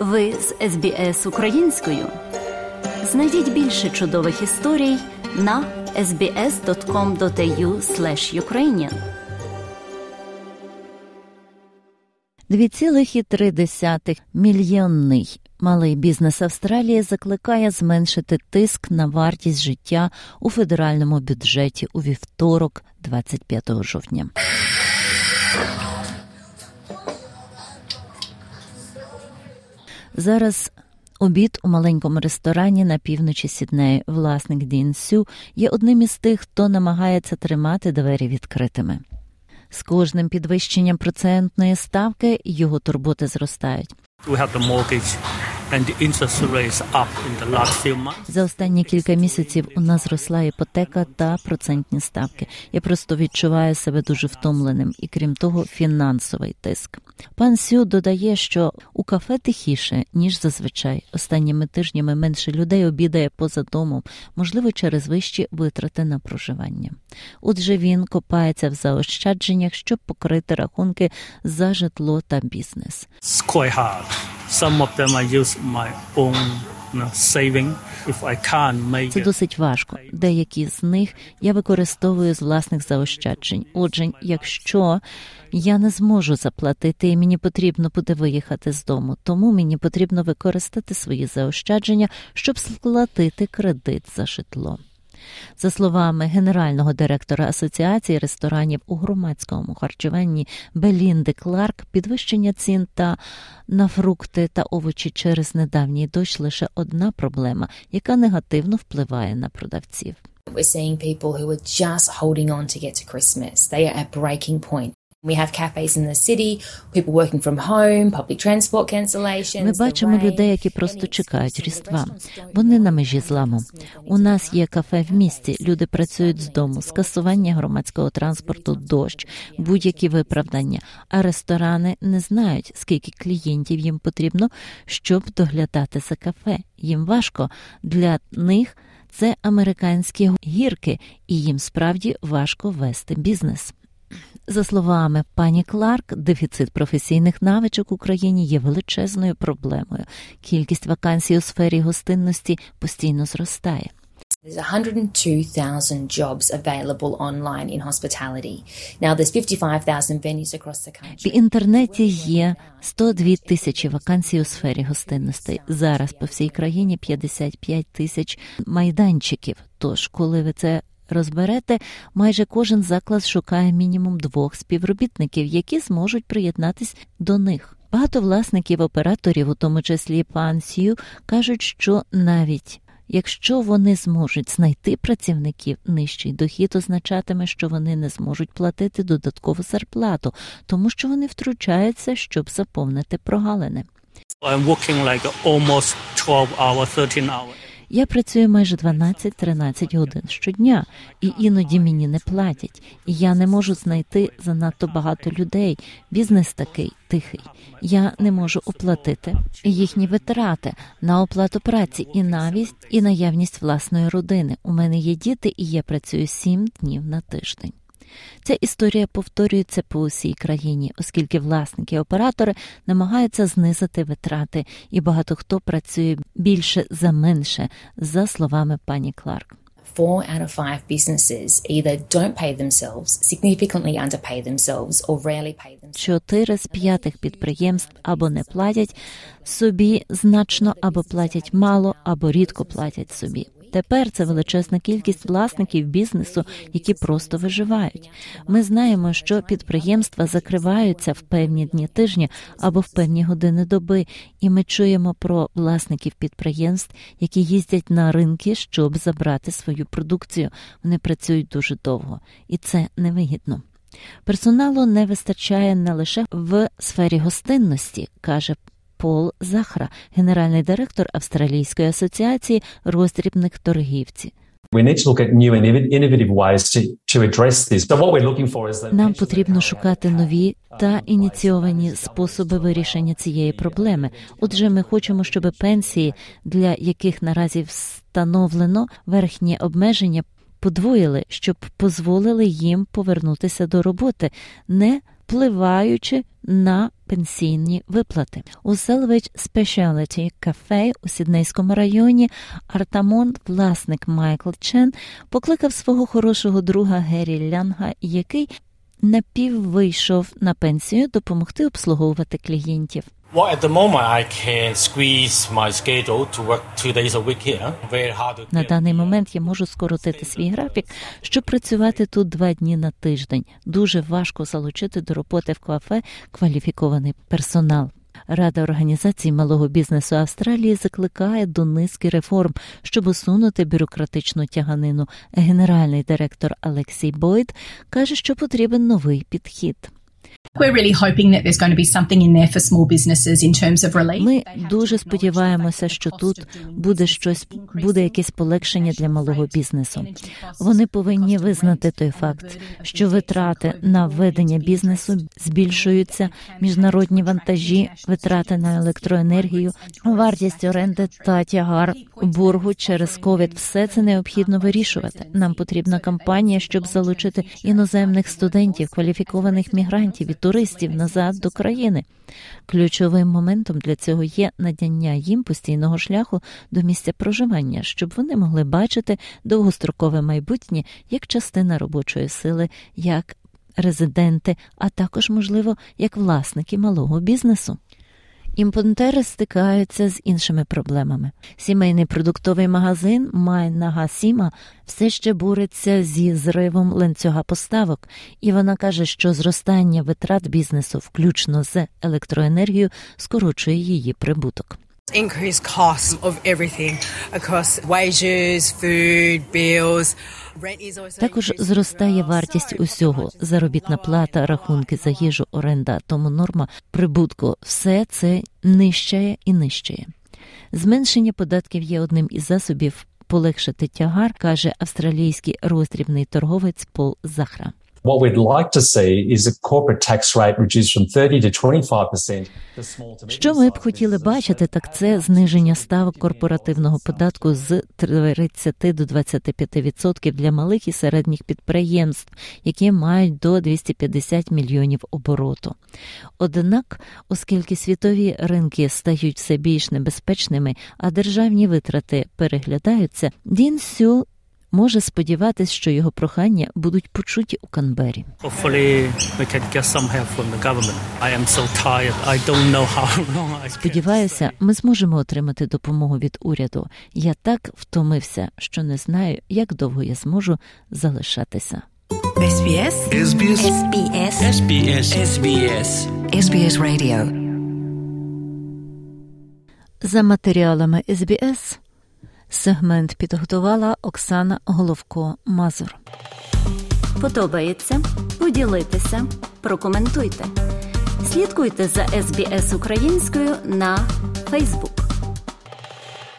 Ви з СБС українською. Знайдіть більше чудових історій на sbs.com.au ukrainian 2,3 мільйонний малий бізнес Австралії закликає зменшити тиск на вартість життя у федеральному бюджеті у вівторок, 25 жовтня. Зараз обід у маленькому ресторані на півночі Сіднею. Власник Дін Сю є одним із тих, хто намагається тримати двері відкритими. З кожним підвищенням процентної ставки його турботи зростають. We have the mortgage За останні кілька місяців у нас зросла іпотека та процентні ставки. Я просто відчуваю себе дуже втомленим і крім того, фінансовий тиск. Пан Сю додає, що у кафе тихіше ніж зазвичай. Останніми тижнями менше людей обідає поза домом, можливо, через вищі витрати на проживання. Отже, він копається в заощадженнях, щоб покрити рахунки за житло та бізнес. Hard. Some of them I use my own saving. If I can't make Це досить важко. Деякі з них я використовую з власних заощаджень. Отже, якщо я не зможу заплатити, і мені потрібно буде виїхати з дому, тому мені потрібно використати свої заощадження, щоб сплатити кредит за житло. За словами генерального директора Асоціації ресторанів у громадському харчуванні Белінди Кларк, підвищення цін та на фрукти та овочі через недавній дощ лише одна проблема, яка негативно впливає на продавців. We're seeing people who are just holding on to get to Christmas. They are at breaking point. We have cafes in the city, people working from home, public transport cancellations. Ми бачимо людей, які просто чекають Різдва. Вони на межі зламу. У нас є кафе в місті. Люди працюють з дому, скасування громадського транспорту, дощ, будь-які виправдання. А ресторани не знають, скільки клієнтів їм потрібно, щоб доглядати за кафе. Їм важко для них. Це американські гірки, і їм справді важко вести бізнес. За словами пані Кларк, дефіцит професійних навичок в Україні є величезною проблемою. Кількість вакансій у сфері гостинності постійно зростає. There's 102,000 jobs available online in hospitality. Now there's 55,000 venues across the В інтернеті є 102 тисячі вакансій у сфері гостинностей. Зараз по всій країні 55 тисяч майданчиків. Тож, коли ви це розберете, майже кожен заклад шукає мінімум двох співробітників, які зможуть приєднатись до них. Багато власників операторів, у тому числі пан Сью, кажуть, що навіть Якщо вони зможуть знайти працівників, нижчий дохід означатиме, що вони не зможуть платити додаткову зарплату, тому що вони втручаються, щоб заповнити прогалини. I'm working like almost 12 hours, 13 hours. Я працюю майже 12-13 годин щодня, і іноді мені не платять. І я не можу знайти занадто багато людей. Бізнес такий тихий. Я не можу оплатити їхні витрати на оплату праці і навість, і наявність власної родини. У мене є діти, і я працюю 7 днів на тиждень. Ця історія повторюється по усій країні, оскільки власники і оператори намагаються знизити витрати, і багато хто працює більше за менше, за словами пані Кларк. Four out of five businesses either don't pay themselves, significantly underpay themselves, or rarely pay themselves. Чотири з п'ятих підприємств або не платять собі значно, або платять мало, або рідко платять собі. Тепер це величезна кількість власників бізнесу, які просто виживають. Ми знаємо, що підприємства закриваються в певні дні тижня або в певні години доби, і ми чуємо про власників підприємств, які їздять на ринки, щоб забрати свою продукцію. Вони працюють дуже довго, і це невигідно. Персоналу не вистачає не лише в сфері гостинності, каже Пол Захра, генеральний директор Австралійської асоціації роздрібних торгівців. Нам потрібно шукати нові та ініційовані способи вирішення цієї проблеми. Отже, ми хочемо, щоб пенсії, для яких наразі встановлено верхнє обмеження, подвоїли, щоб дозволили їм повернутися до роботи, не впливаючи на пенсійні виплати. У Selvedge Specialty Cafe у Сіднейському районі Артамон, власник Майкл Чен, покликав свого хорошого друга Геррі Лянга, який напіввийшов на пенсію допомогти обслуговувати клієнтів. Well, at the moment, I can squeeze my schedule to work two days a week here. Very hard to На даний момент я можу скоротити свій графік, щоб працювати тут два дні на тиждень. Дуже важко залучити до роботи в кафе кваліфікований персонал. Рада організації малого бізнесу Австралії закликає до низки реформ, щоб усунути бюрократичну тяганину. Генеральний директор Алексій Бойд каже, що потрібен новий підхід. Ми дуже сподіваємося, що тут буде щось, буде якесь полегшення для малого бізнесу. Вони повинні визнати той факт, що витрати на ведення бізнесу збільшуються, міжнародні вантажі, витрати на електроенергію, вартість оренди та тягар боргу через ковід. Все це необхідно вирішувати. Нам потрібна кампанія, щоб залучити іноземних студентів, кваліфікованих мігрантів туристів назад до країни. Ключовим моментом для цього є надання їм постійного шляху до місця проживання, щоб вони могли бачити довгострокове майбутнє як частина робочої сили, як резиденти, а також, можливо, як власники малого бізнесу. Імпонтери стикаються з іншими проблемами. Сімейний продуктовий магазин Майнагасіма все ще бореться зі зривом ланцюга поставок, і вона каже, що зростання витрат бізнесу, включно з електроенергією, скорочує її прибуток. Increased costs of everything across wages, food, bills. Також зростає вартість усього: заробітна плата, рахунки за їжу, оренда, тому норма прибутку. Все це нищає і нищає. Зменшення податків є одним із засобів полегшити тягар, каже австралійський роздрібний торговець Пол Захра. What we'd like to see is a corporate tax rate reduced from 30 to 25% for small to Що ми б хотіли бачити, так це зниження ставок корпоративного податку з 30 до 25% для малих і середніх підприємств, які мають до 250 мільйонів обороту. Однак, оскільки світові ринки стають все більш небезпечними, а державні витрати переглядаються, Дін Сю може сподіватись, що його прохання будуть почуті у Канбері. Сподіваюся, ми зможемо отримати допомогу від уряду. Я так втомився, що не знаю, як довго я зможу залишатися. SBS. SBS SBS SBS SBS SBS Radio За матеріалами СБС сегмент підготувала Оксана Головко Мазур. Подобається? Поділитися, прокоментуйте. Слідкуйте за SBS українською на Facebook.